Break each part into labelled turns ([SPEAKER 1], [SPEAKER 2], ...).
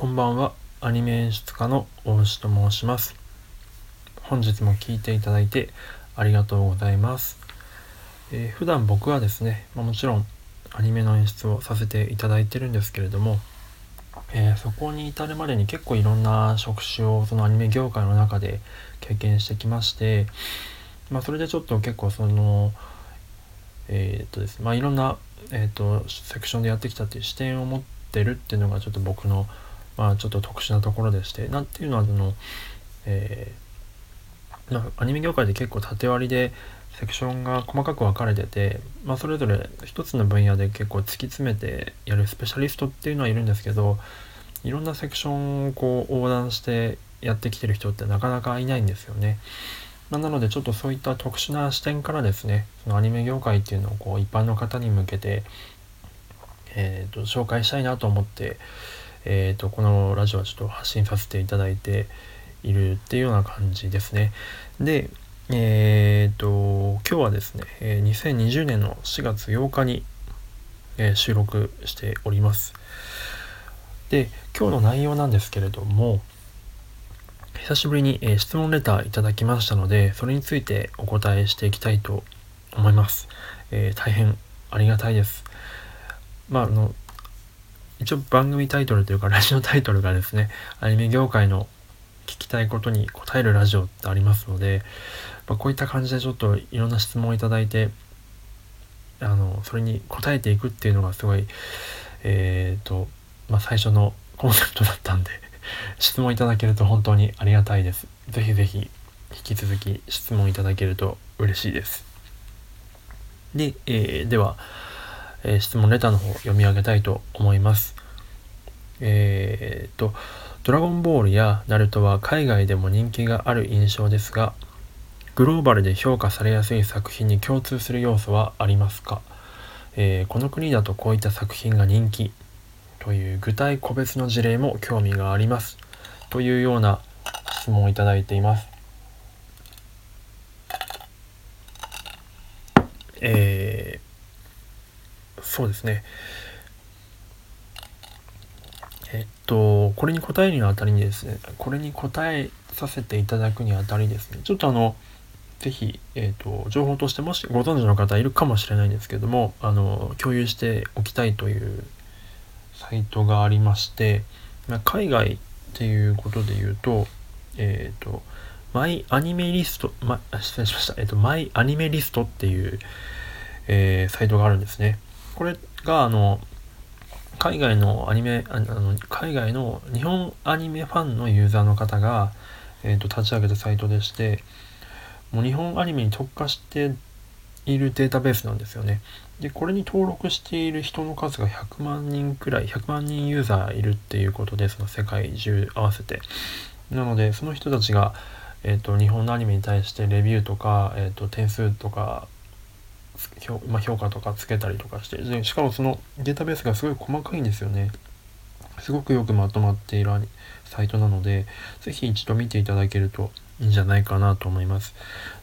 [SPEAKER 1] こんばんは。アニメ演出家の大牛と申します。本日も聞いていただいてありがとうございます、えー、普段僕はですね、まあ、もちろんアニメの演出をさせていただいてるんですけれども、えー、そこに至るまでに結構いろんな職種をそのアニメ業界の中で経験してきましてまあ、それでちょっと結構そのえー、っとですねまあいろんな、えー、っとセクションでやってきたっていう視点を持ってるっていうのがちょっと僕のまあちょっと特殊なところでしてなんていうのはそのえー、なんかアニメ業界で結構縦割りでセクションが細かく分かれてて、まあ、それぞれ一つの分野で結構突き詰めてやるスペシャリストっていうのはいるんですけどいろんなセクションをこう横断してやってきてる人ってなかなかいないんですよね。まあ、なのでちょっとそういった特殊な視点からですねそのアニメ業界っていうのをこう一般の方に向けて、えーと、紹介したいなと思って、えーと、このラジオはちょっと発信させていただいているっていうような感じですね。で、えっ、ー、と今日はですね、2020年の4月8日に、え、収録しております。で今日の内容なんですけれども、久しぶりに、え、質問レターいただきましたので、それについてお答えしていきたいと思います。えー、大変ありがたいです。まあ、あの、一応番組タイトルというか、ラジオタイトルがですね、アニメ業界の聞きたいことに答えるラジオってありますので、まあ、こういった感じでちょっといろんな質問をいただいて、あの、それに答えていくっていうのがすごい、えっ、ー、と、まあ、最初のコンセプトだったんで 質問いただけると本当にありがたいです。ぜひぜひ引き続き質問いただけると嬉しいです。で、えー、では、えー、質問レターの方読み上げたいと思います。えー、と、ドラゴンボールやナルトは海外でも人気がある印象ですが、グローバルで評価されやすい作品に共通する要素はありますか、えー、この国だとこういった作品が人気という具体個別の事例も興味がありますというような質問をいただいています。えー、そうですね。えっと、これに答えるにあたりにですね、これに答えさせていただくにあたりですね、ちょっとあの、ぜひ、えーと、情報としてもしご存知の方いるかもしれないんですけどもあの共有しておきたいというサイトがありましてま海外っていうことで言うとえっ、ー、とマイアニメリスト、ま、失礼しました、えっ、ー、と、マイアニメリストっていう、えー、サイトがあるんですね。これが、あの、海外のアニメ、あの海外の日本アニメファンのユーザーの方が、えーと立ち上げたサイトでして、もう日本アニメに特化しているデータベースなんですよね。で、これに登録している人の数が100万人くらい、100万人ユーザーいるっていうことで、その世界中合わせて。なので、その人たちが、えーと、日本のアニメに対してレビューとか、えーと、点数とか評,、まあ、評価とかつけたりとかしてでしかもそのデータベースがすごい細かいんですよね。すごくよくまとまっているサイトなので是非一度見ていただけるといいんじゃないかなと思います。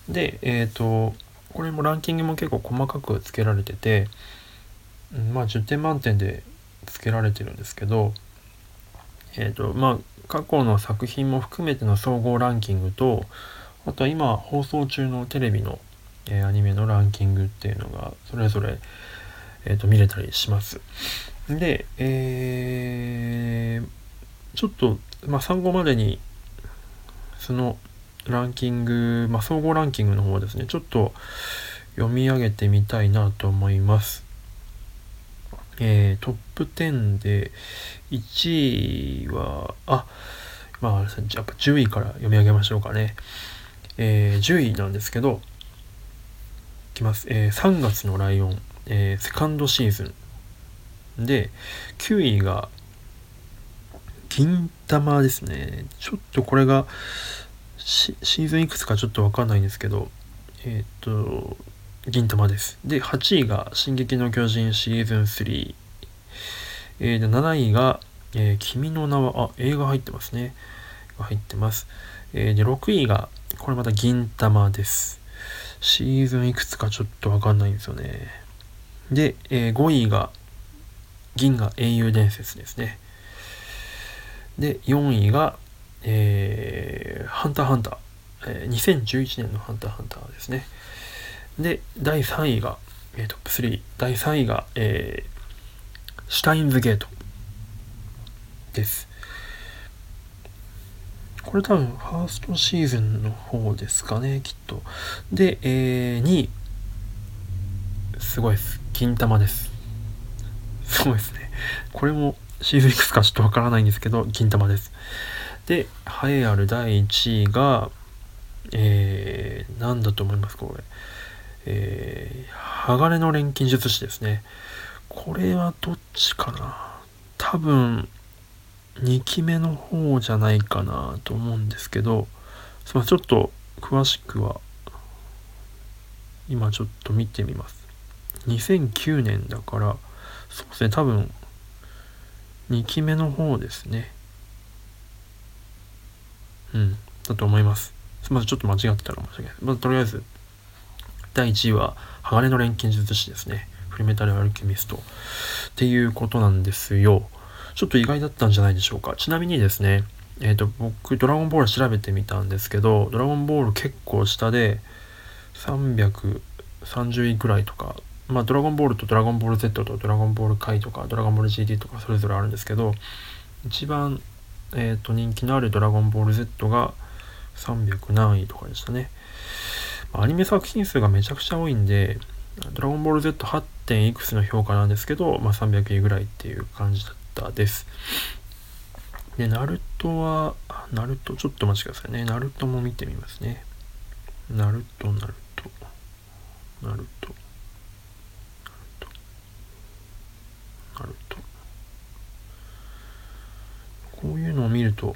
[SPEAKER 1] でえっ、ー、とこれもランキングも結構細かくつけられてて、まあ10点満点でつけられてるんですけど、えっ、ー、と、まあ過去の作品も含めての総合ランキングと、あとは今放送中のテレビの、え、アニメのランキングっていうのがそれぞれ、えーと、見れたりします。で、えー、ちょっと、まあ、参考までにそのランキング、まあ、総合ランキングの方ですね、ちょっと読み上げてみたいなと思います。えー、トップ10で1位は、あ、まあ、じゃあ10位から読み上げましょうかね。えー、10位なんですけど、きます。えー、3月のライオン、えー、セカンドシーズン。で、9位が、銀玉ですね。ちょっとこれが、シーズンいくつかちょっとわかんないんですけど、えっ、と、銀玉です。で、8位が進撃の巨人シーズン3。えー、で7位が、えー、君の名は、あ、映画入ってますね。入ってます。えー、で、6位が、これまた銀玉です。シーズンいくつかちょっとわかんないんですよね。で、えー、5位が、銀河英雄伝説ですね。で、4位が、えー、ハンターハンター。えー、2011年のハンターハンターですね。で、第3位が、えー、トップ3。第3位が、えー、シュタインズゲートです。これ多分、ファーストシーズンの方ですかね、きっと。で、えー、2位。すごいです。金玉です。すごいですね。これもシーズンいくつかちょっとわからないんですけど、金玉です。で、栄えある第1位が、えー、なんだと思いますかこれ。えー、鋼の錬金術師ですね。これはどっちかな多分、2期目の方じゃないかなと思うんですけど、すみません、ちょっと詳しくは、今ちょっと見てみます。2009年だから、そうですね、多分、2期目の方ですね。うん、だと思います。すみません、ちょっと間違ってたかもしれない。まあ、とりあえず、第1位は、鋼の錬金術師ですね。フリメタルアルケミスト。っていうことなんですよ。ちょっと意外だったんじゃないでしょうか。ちなみにですね、えっ、ー、と、僕、ドラゴンボール調べてみたんですけど、ドラゴンボール結構下で、330位くらいとか、まあ、ドラゴンボールとドラゴンボール Z とドラゴンボール回とか、ドラゴンボール GT とかそれぞれあるんですけど、一番、えっ、ー、と、人気のあるドラゴンボール Z が300何位とかでしたね。アニメ作品数がめちゃくちゃ多いんで、ドラゴンボール Z8. 点いくつの評価なんですけど、まあ、300位ぐらいっていう感じだったです。で、ナルトは、ナルト、ちょっと待ちくださいね。ナルトも見てみますね。ナルト、ナルト、ナルト。なるとこういうのを見ると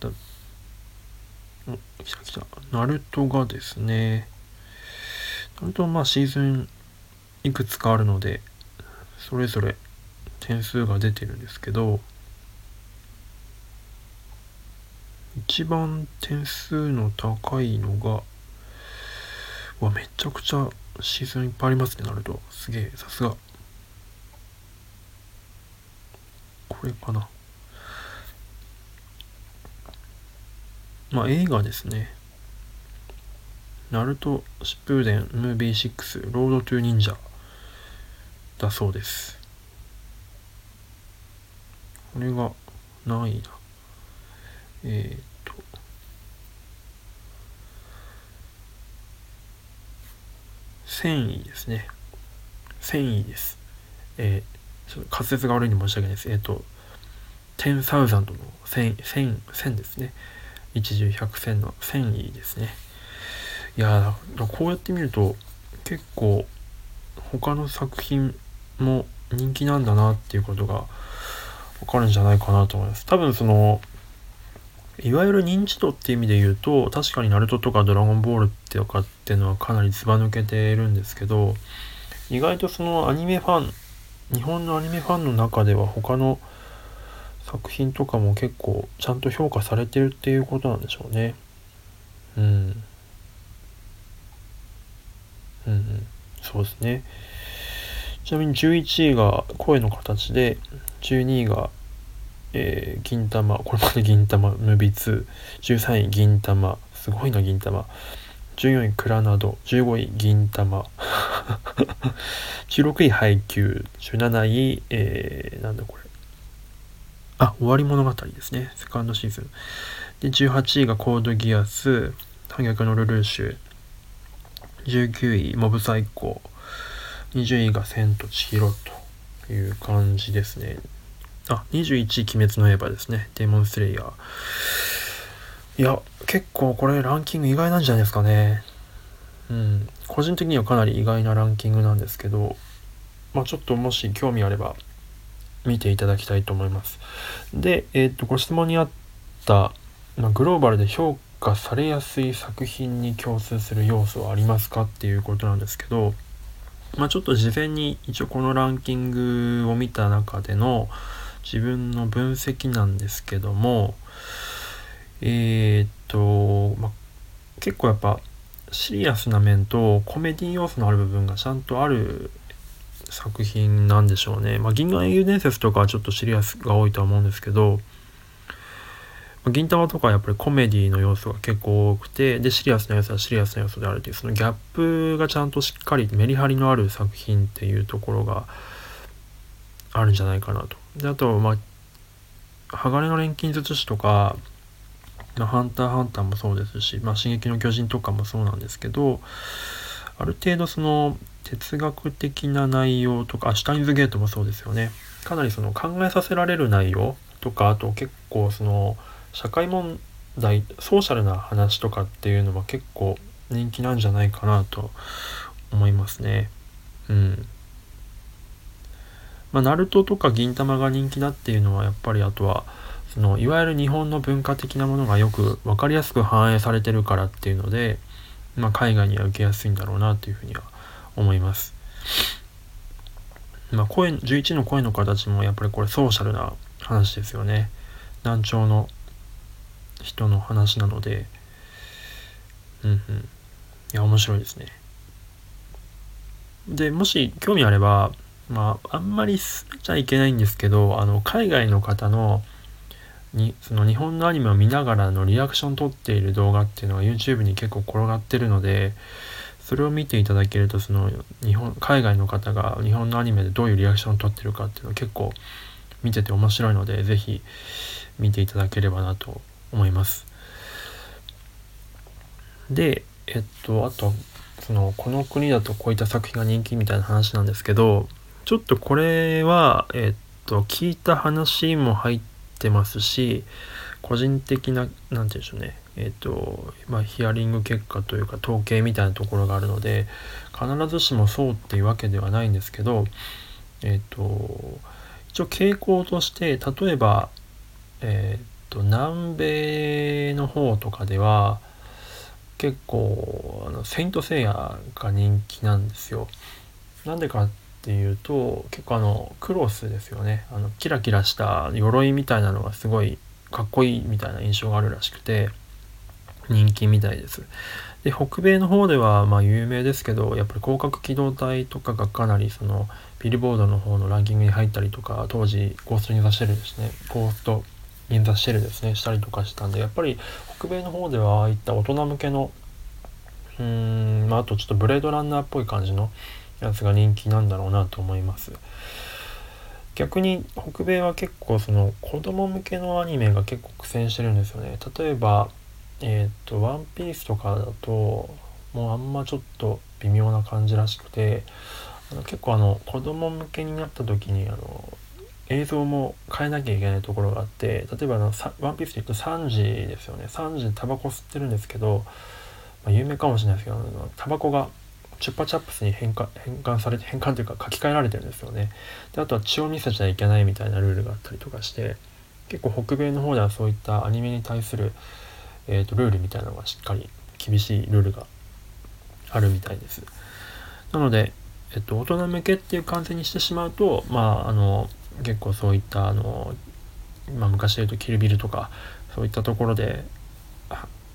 [SPEAKER 1] だお来た来たナルトがですねナルトまあシーズンいくつかあるのでそれぞれ点数が出てるんですけど一番点数の高いのがわめちゃくちゃシーズンいっぱいありますねなるとすげえさすがこれかな。まあ映画ですね。ナルト疾風伝ムービー6ロードトゥ忍者だそうです。これが何位だえー、っと。1000位ですね。1000位です。えー、滑舌が悪いに申し訳ないです。えー、っと、10,000の1000、1000、1000ですね。一重百千の1000位ですね。いやこうやって見ると結構他の作品も人気なんだなっていうことがわかるんじゃないかなと思います。多分そのいわゆる認知度っていう意味で言うと確かにナルトとかドラゴンボールってかっていうのはかなりずば抜けているんですけど意外とそのアニメファン日本のアニメファンの中では他の作品とかも結構ちゃんと評価されてるっていうことなんでしょうね。うん。うんうん。そうですね。ちなみに11位が声の形で、12位が、えー、銀玉、これまで銀玉、ムビー2、13位銀玉、すごいな銀玉、14位クラナド、15位銀玉、16位配給、17位、えー、なんだこれ、あ、終わり物語ですね。セカンドシーズン。で、18位がコードギアス、反逆のルルーシュ。19位、モブサイコー。20位が千と千尋という感じですね。あ、21位、鬼滅の刃ですね。デーモンスレイヤー。いや、結構これランキング意外なんじゃないですかね。うん。個人的にはかなり意外なランキングなんですけど、まあちょっともし興味あれば見ていただきたいと思います。で、えっ、と、ご質問にあった、まあ、グローバルで評価されやすい作品に共通する要素はありますかっていうことなんですけど、まあ、ちょっと事前に一応このランキングを見た中での自分の分析なんですけども、えー、っと、まあ、結構やっぱシリアスな面とコメディ要素のある部分がちゃんとある作品なんでしょうね。まあ、銀河英雄伝説とかはちょっとシリアスが多いとは思うんですけど、銀玉とかはやっぱりコメディの要素が結構多くてでシリアスな要素はシリアスな要素であるというそのギャップがちゃんとしっかりメリハリのある作品っていうところがあるんじゃないかなと。であとまあ鋼の錬金術師とか、まあ、ハンターハンターもそうですし、まあ、進撃の巨人とかもそうなんですけどある程度その哲学的な内容とかシュタインズゲートもそうですよねかなりその考えさせられる内容とかあと結構その社会問題ソーシャルな話とかっていうのは結構人気なんじゃないかなと思いますね。うん。まあ、ナルトとか銀魂が人気だっていうのはやっぱりあとはそのいわゆる日本の文化的なものがよく分かりやすく反映されてるからっていうので、まあ、海外には受けやすいんだろうなというふうには思います。まあ、声11の声の形もやっぱりこれソーシャルな話ですよね。難聴の人の話なのでうんうん。いや面白いですね。でもし興味あればまああんまりすめちゃいけないんですけどあの海外の方のにその日本のアニメを見ながらのリアクション撮っている動画っていうのが YouTube に結構転がってるのでそれを見ていただけるとその日本海外の方が日本のアニメでどういうリアクションを撮ってるかっていうのは結構見てて面白いので是非見ていただければなと思います。でえっとあとそのこの国だとこういった作品が人気みたいな話なんですけどちょっとこれはえっと聞いた話も入ってますし個人的な何て言うんでしょうねえっとまあヒアリング結果というか統計みたいなところがあるので必ずしもそうっていうわけではないんですけどえっと一応傾向として例えばえー、と南米の方とかでは結構あのセイント・セイヤが人気なんですよ。なんでかっていうと結構あのクロスですよねあのキラキラした鎧みたいなのがすごいかっこいいみたいな印象があるらしくて人気みたいです。で北米の方ではまあ有名ですけどやっぱり広角機動隊とかがかなりそのビルボードの方のランキングに入ったりとか当時ゴースト・イン・ザ・シェルですねゴーストインザシェルですねしたりとかしたんでやっぱり北米の方ではああいった大人向けのうーんまああとちょっとブレードランナーっぽい感じのやつが人気なんだろうなと思います。逆に北米は結構その子供向けのアニメが結構苦戦してるんですよね。例えばえっ、ー、と「ワンピースとかだともうあんまちょっと微妙な感じらしくてあの結構あの子供向けになった時にあの映像も変えなきゃいけないところがあって例えばあの「ワンピースで言うとサンジですよね。サンジタバコ吸ってるんですけど、まあ、有名かもしれないですけどタバコがチュッパチャップスに変換変換されて変換というか書き換えられてるんですよね。であとは血を見せちゃいけないみたいなルールがあったりとかして結構北米の方ではそういったアニメに対する、えーと、ルールみたいなのがしっかり厳しいルールがあるみたいです。なので、えっと、大人向けっていう感じにしてしまうとまああの結構そういったあの、まあ、昔で言うとキルビルとかそういったところで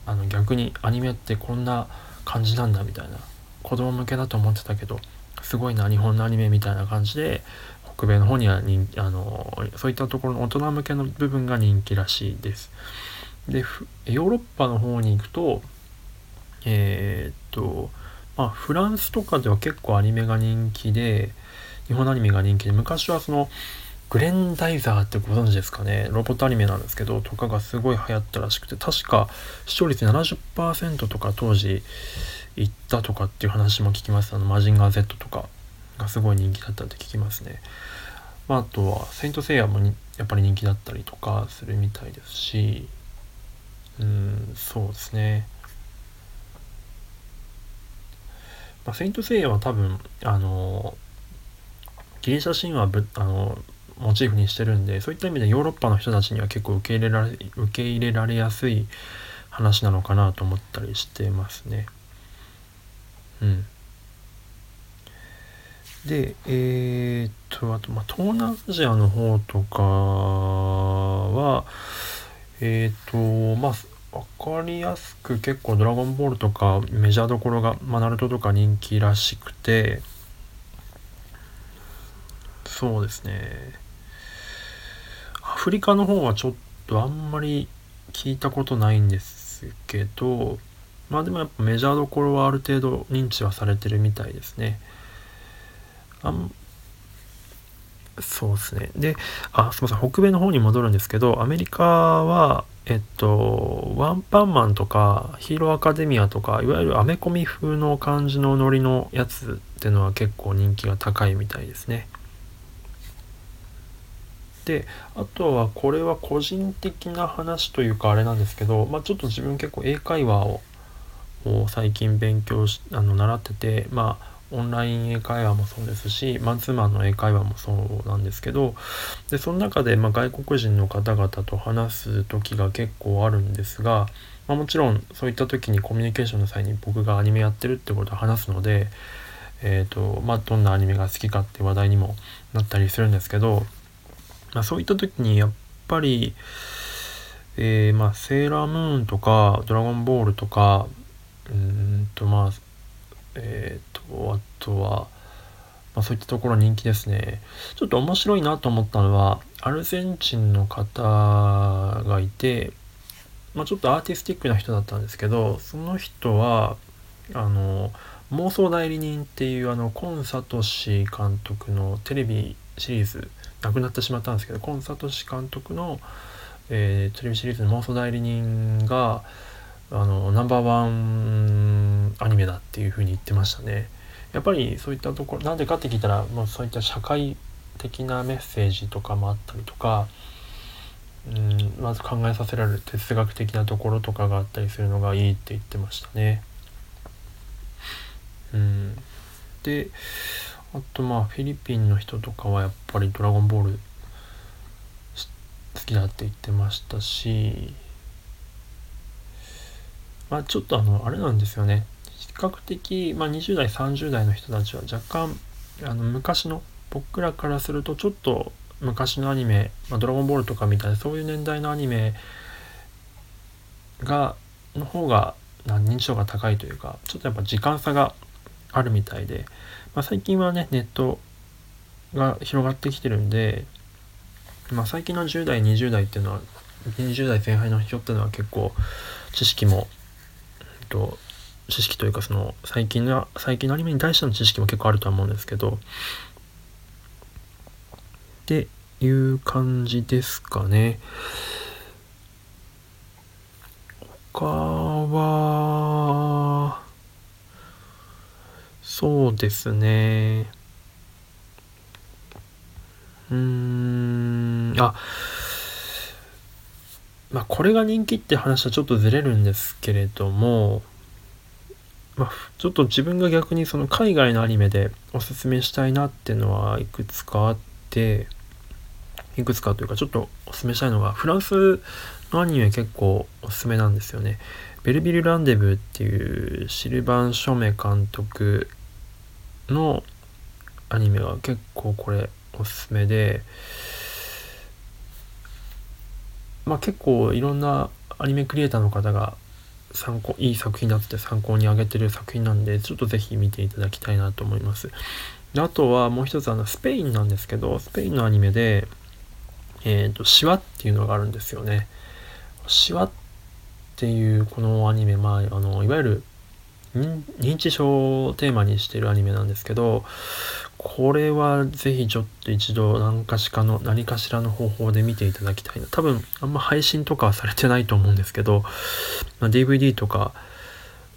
[SPEAKER 1] あの逆にアニメってこんな感じなんだみたいな子供向けだと思ってたけどすごいな日本のアニメみたいな感じで北米の方には人あのそういったところの大人向けの部分が人気らしいです。でヨーロッパの方に行くとえー、っとまあフランスとかでは結構アニメが人気で日本のアニメが人気で昔はそのグレンダイザーってご存知ですかね？ロボットアニメなんですけどとかがすごい流行ったらしくて確か視聴率70%とか当時いったとかっていう話も聞きます。あのマジンガー Z とかがすごい人気だったって聞きますね、まあ、あとはセイントセイヤもやっぱり人気だったりとかするみたいですしうんそうですね。まあ、セイントセイヤは多分あのギリシャ神話ぶあのモチーフにしてるんでそういった意味でヨーロッパの人たちには結構受け入れられ受け入れられやすい話なのかなと思ったりしてますね。うん。で、えー、っと、あと、まあ、東南アジアの方とかは、えー、っと、まあ、わかりやすく結構ドラゴンボールとかメジャーどころが、まあ、ナルトとか人気らしくて、そうですねアフリカの方はちょっとあんまり聞いたことないんですけどまあでもやっぱメジャーどころはある程度認知はされてるみたいですね。あんそうですね。であすみません。北米の方に戻るんですけどアメリカはえっとワンパンマンとかヒーローアカデミアとかいわゆるアメコミ風の感じのノリのやつっていうのは結構人気が高いみたいですね。であとはこれは個人的な話というかあれなんですけど、まあ、ちょっと自分結構英会話を最近勉強しあの習っててまあオンライン英会話もそうですしマンツーマンの英会話もそうなんですけどでその中で、まあ、外国人の方々と話す時が結構あるんですが、まあ、もちろんそういった時にコミュニケーションの際に僕がアニメやってるってことを話すので、えーとまあ、どんなアニメが好きかって話題にもなったりするんですけどまあ、そういった時にやっぱり、えー、まあ、セーラームーンとか、ドラゴンボールとか、うんと、まあ、えっ、ー、と、あとは、まあ、そういったところ人気ですね。ちょっと面白いなと思ったのは、アルゼンチンの方がいて、まあ、ちょっとアーティスティックな人だったんですけど、その人は、あの、妄想代理人っていうあの、コンサトシ監督のテレビシリーズ亡くなってしまったんですけどコンサート氏監督の、えー、テレビシリーズの妄想代理人があのナンバーワンアニメだっていうふうに言ってましたね。やっぱりそういったところなんでかって聞いたら、まあ、そういった社会的なメッセージとかもあったりとかうんまず考えさせられる哲学的なところとかがあったりするのがいいって言ってましたね。うん、であとまあフィリピンの人とかはやっぱり「ドラゴンボール」好きだって言ってましたしまあちょっとあのあれなんですよね。比較的、まあ、20代30代の人たちは若干あの昔の僕らからするとちょっと昔のアニメ「まあ、ドラゴンボール」とかみたいなそういう年代のアニメがの方が認知度が高いというかちょっとやっぱ時間差があるみたいでまあ、最近はねネットが広がってきてるんで、まあ、最近の10代20代っていうのは20代前半の人っていうのは結構知識も、えっと、知識というかその最近の最近のアニメに対しての知識も結構あるとは思うんですけどっていう感じですかね。他はそうですね。うーん、あ、まあこれが人気って話はちょっとずれるんですけれども、まあ、ちょっと自分が逆にその海外のアニメでおすすめしたいなっていうのはいくつかあって、いくつかというかちょっとおすすめしたいのがフランスのアニメ結構おすすめなんですよね。ベルビル・ランデブーっていうシルバン・ショメ監督のアニメが結構これおすすめでまあ結構いろんなアニメクリエイターの方が参考いい作品だって参考に挙げてる作品なんでちょっと是非見ていただきたいなと思います。であとはもう一つあのスペインなんですけどスペインのアニメでえっ、ー、とシワっていうのがあるんですよね。シワっていうこのアニメまああのいわゆる認知症をテーマにしてるアニメなんですけどこれはぜひちょっと一度何かしかの何かしらの方法で見ていただきたいな。多分あんま配信とかはされてないと思うんですけど、まあ、DVD とか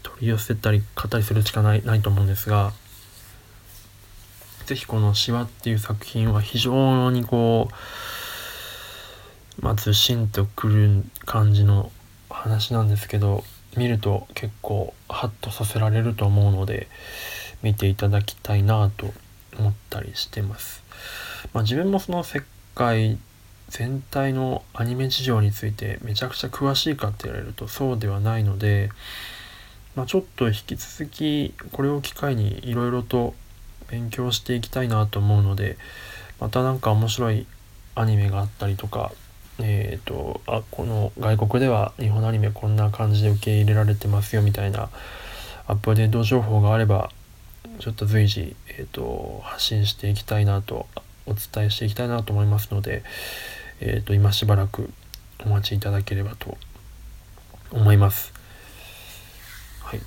[SPEAKER 1] 取り寄せたり買ったりするしかないないと思うんですがぜひこの「シワ」っていう作品は非常にこうまあずしんとくる感じの話なんですけど見ると結構ハッとさせられると思うので見ていただきたいなと思ったりしてます。まあ、自分もその世界全体のアニメ事情についてめちゃくちゃ詳しいかって言われるとそうではないので、まあ、ちょっと引き続きこれを機会にいろいろと勉強していきたいなと思うのでまた何か面白いアニメがあったりとかえっ、ー、とあこの外国では日本アニメこんな感じで受け入れられてますよみたいなアップデート情報があればちょっと随時、えーと、発信していきたいなとお伝えしていきたいなと思いますので、えーと、今しばらくお待ちいただければと思います。はい、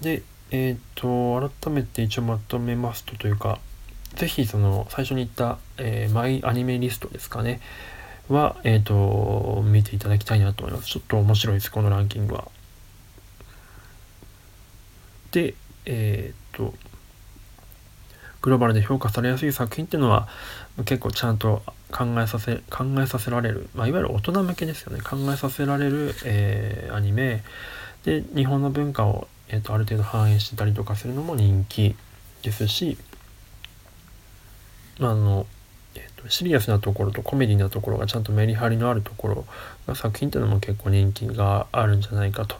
[SPEAKER 1] で、えっ、ー、と改めて一応まとめますとというか是非その最初に言った、えー、マイアニメリストですかねは、えっ、ー、と見ていただきたいなと思います。ちょっと面白いです、このランキングは。で、えっ、とグローバルで評価されやすい作品っていうのは結構ちゃんと考えさせ考えさせられる、まあ、いわゆる大人向けですよね考えさせられる、えー、アニメで日本の文化を、えーと、ある程度反映してたりとかするのも人気ですし、まあ、あの、えーと、シリアスなところとコメディなところがちゃんとメリハリのあるところが作品っていうのも結構人気があるんじゃないかと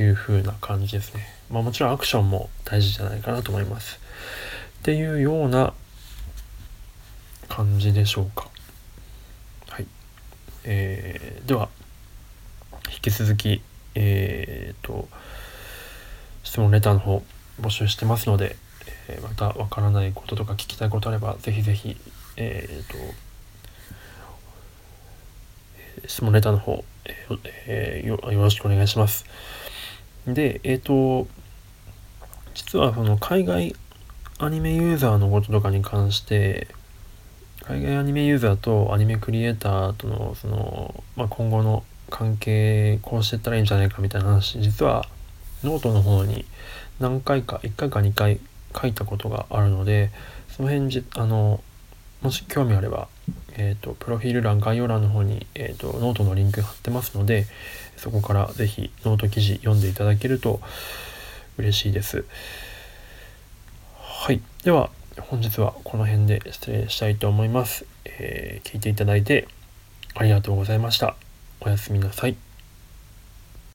[SPEAKER 1] いうふうな感じですね。まあ、もちろんアクションも大事じゃないかなと思います。っていうような感じでしょうか。はい。えー、では、引き続き、えー、と、質問レターの方募集してますので、え、またわからないこととか聞きたいことあれば、ぜひぜひ、えー、と、質問レタの方、えー、よよろしくお願いします。で、えっ、ー、と、実はその海外アニメユーザーのこととかに関して海外アニメユーザーとアニメクリエイターとのその、まあ、今後の関係こうしていったらいいんじゃないかみたいな話実はノートの方に何回か1回か2回書いたことがあるのでその辺じあのもし興味あれば、えーと、プロフィール欄概要欄の方に、えーと、ノートのリンク貼ってますのでそこから是非ノート記事読んでいただけると嬉しいです。はい。では、本日はこの辺で失礼したいと思います。えー、聞いていただいてありがとうございました。おやすみなさい。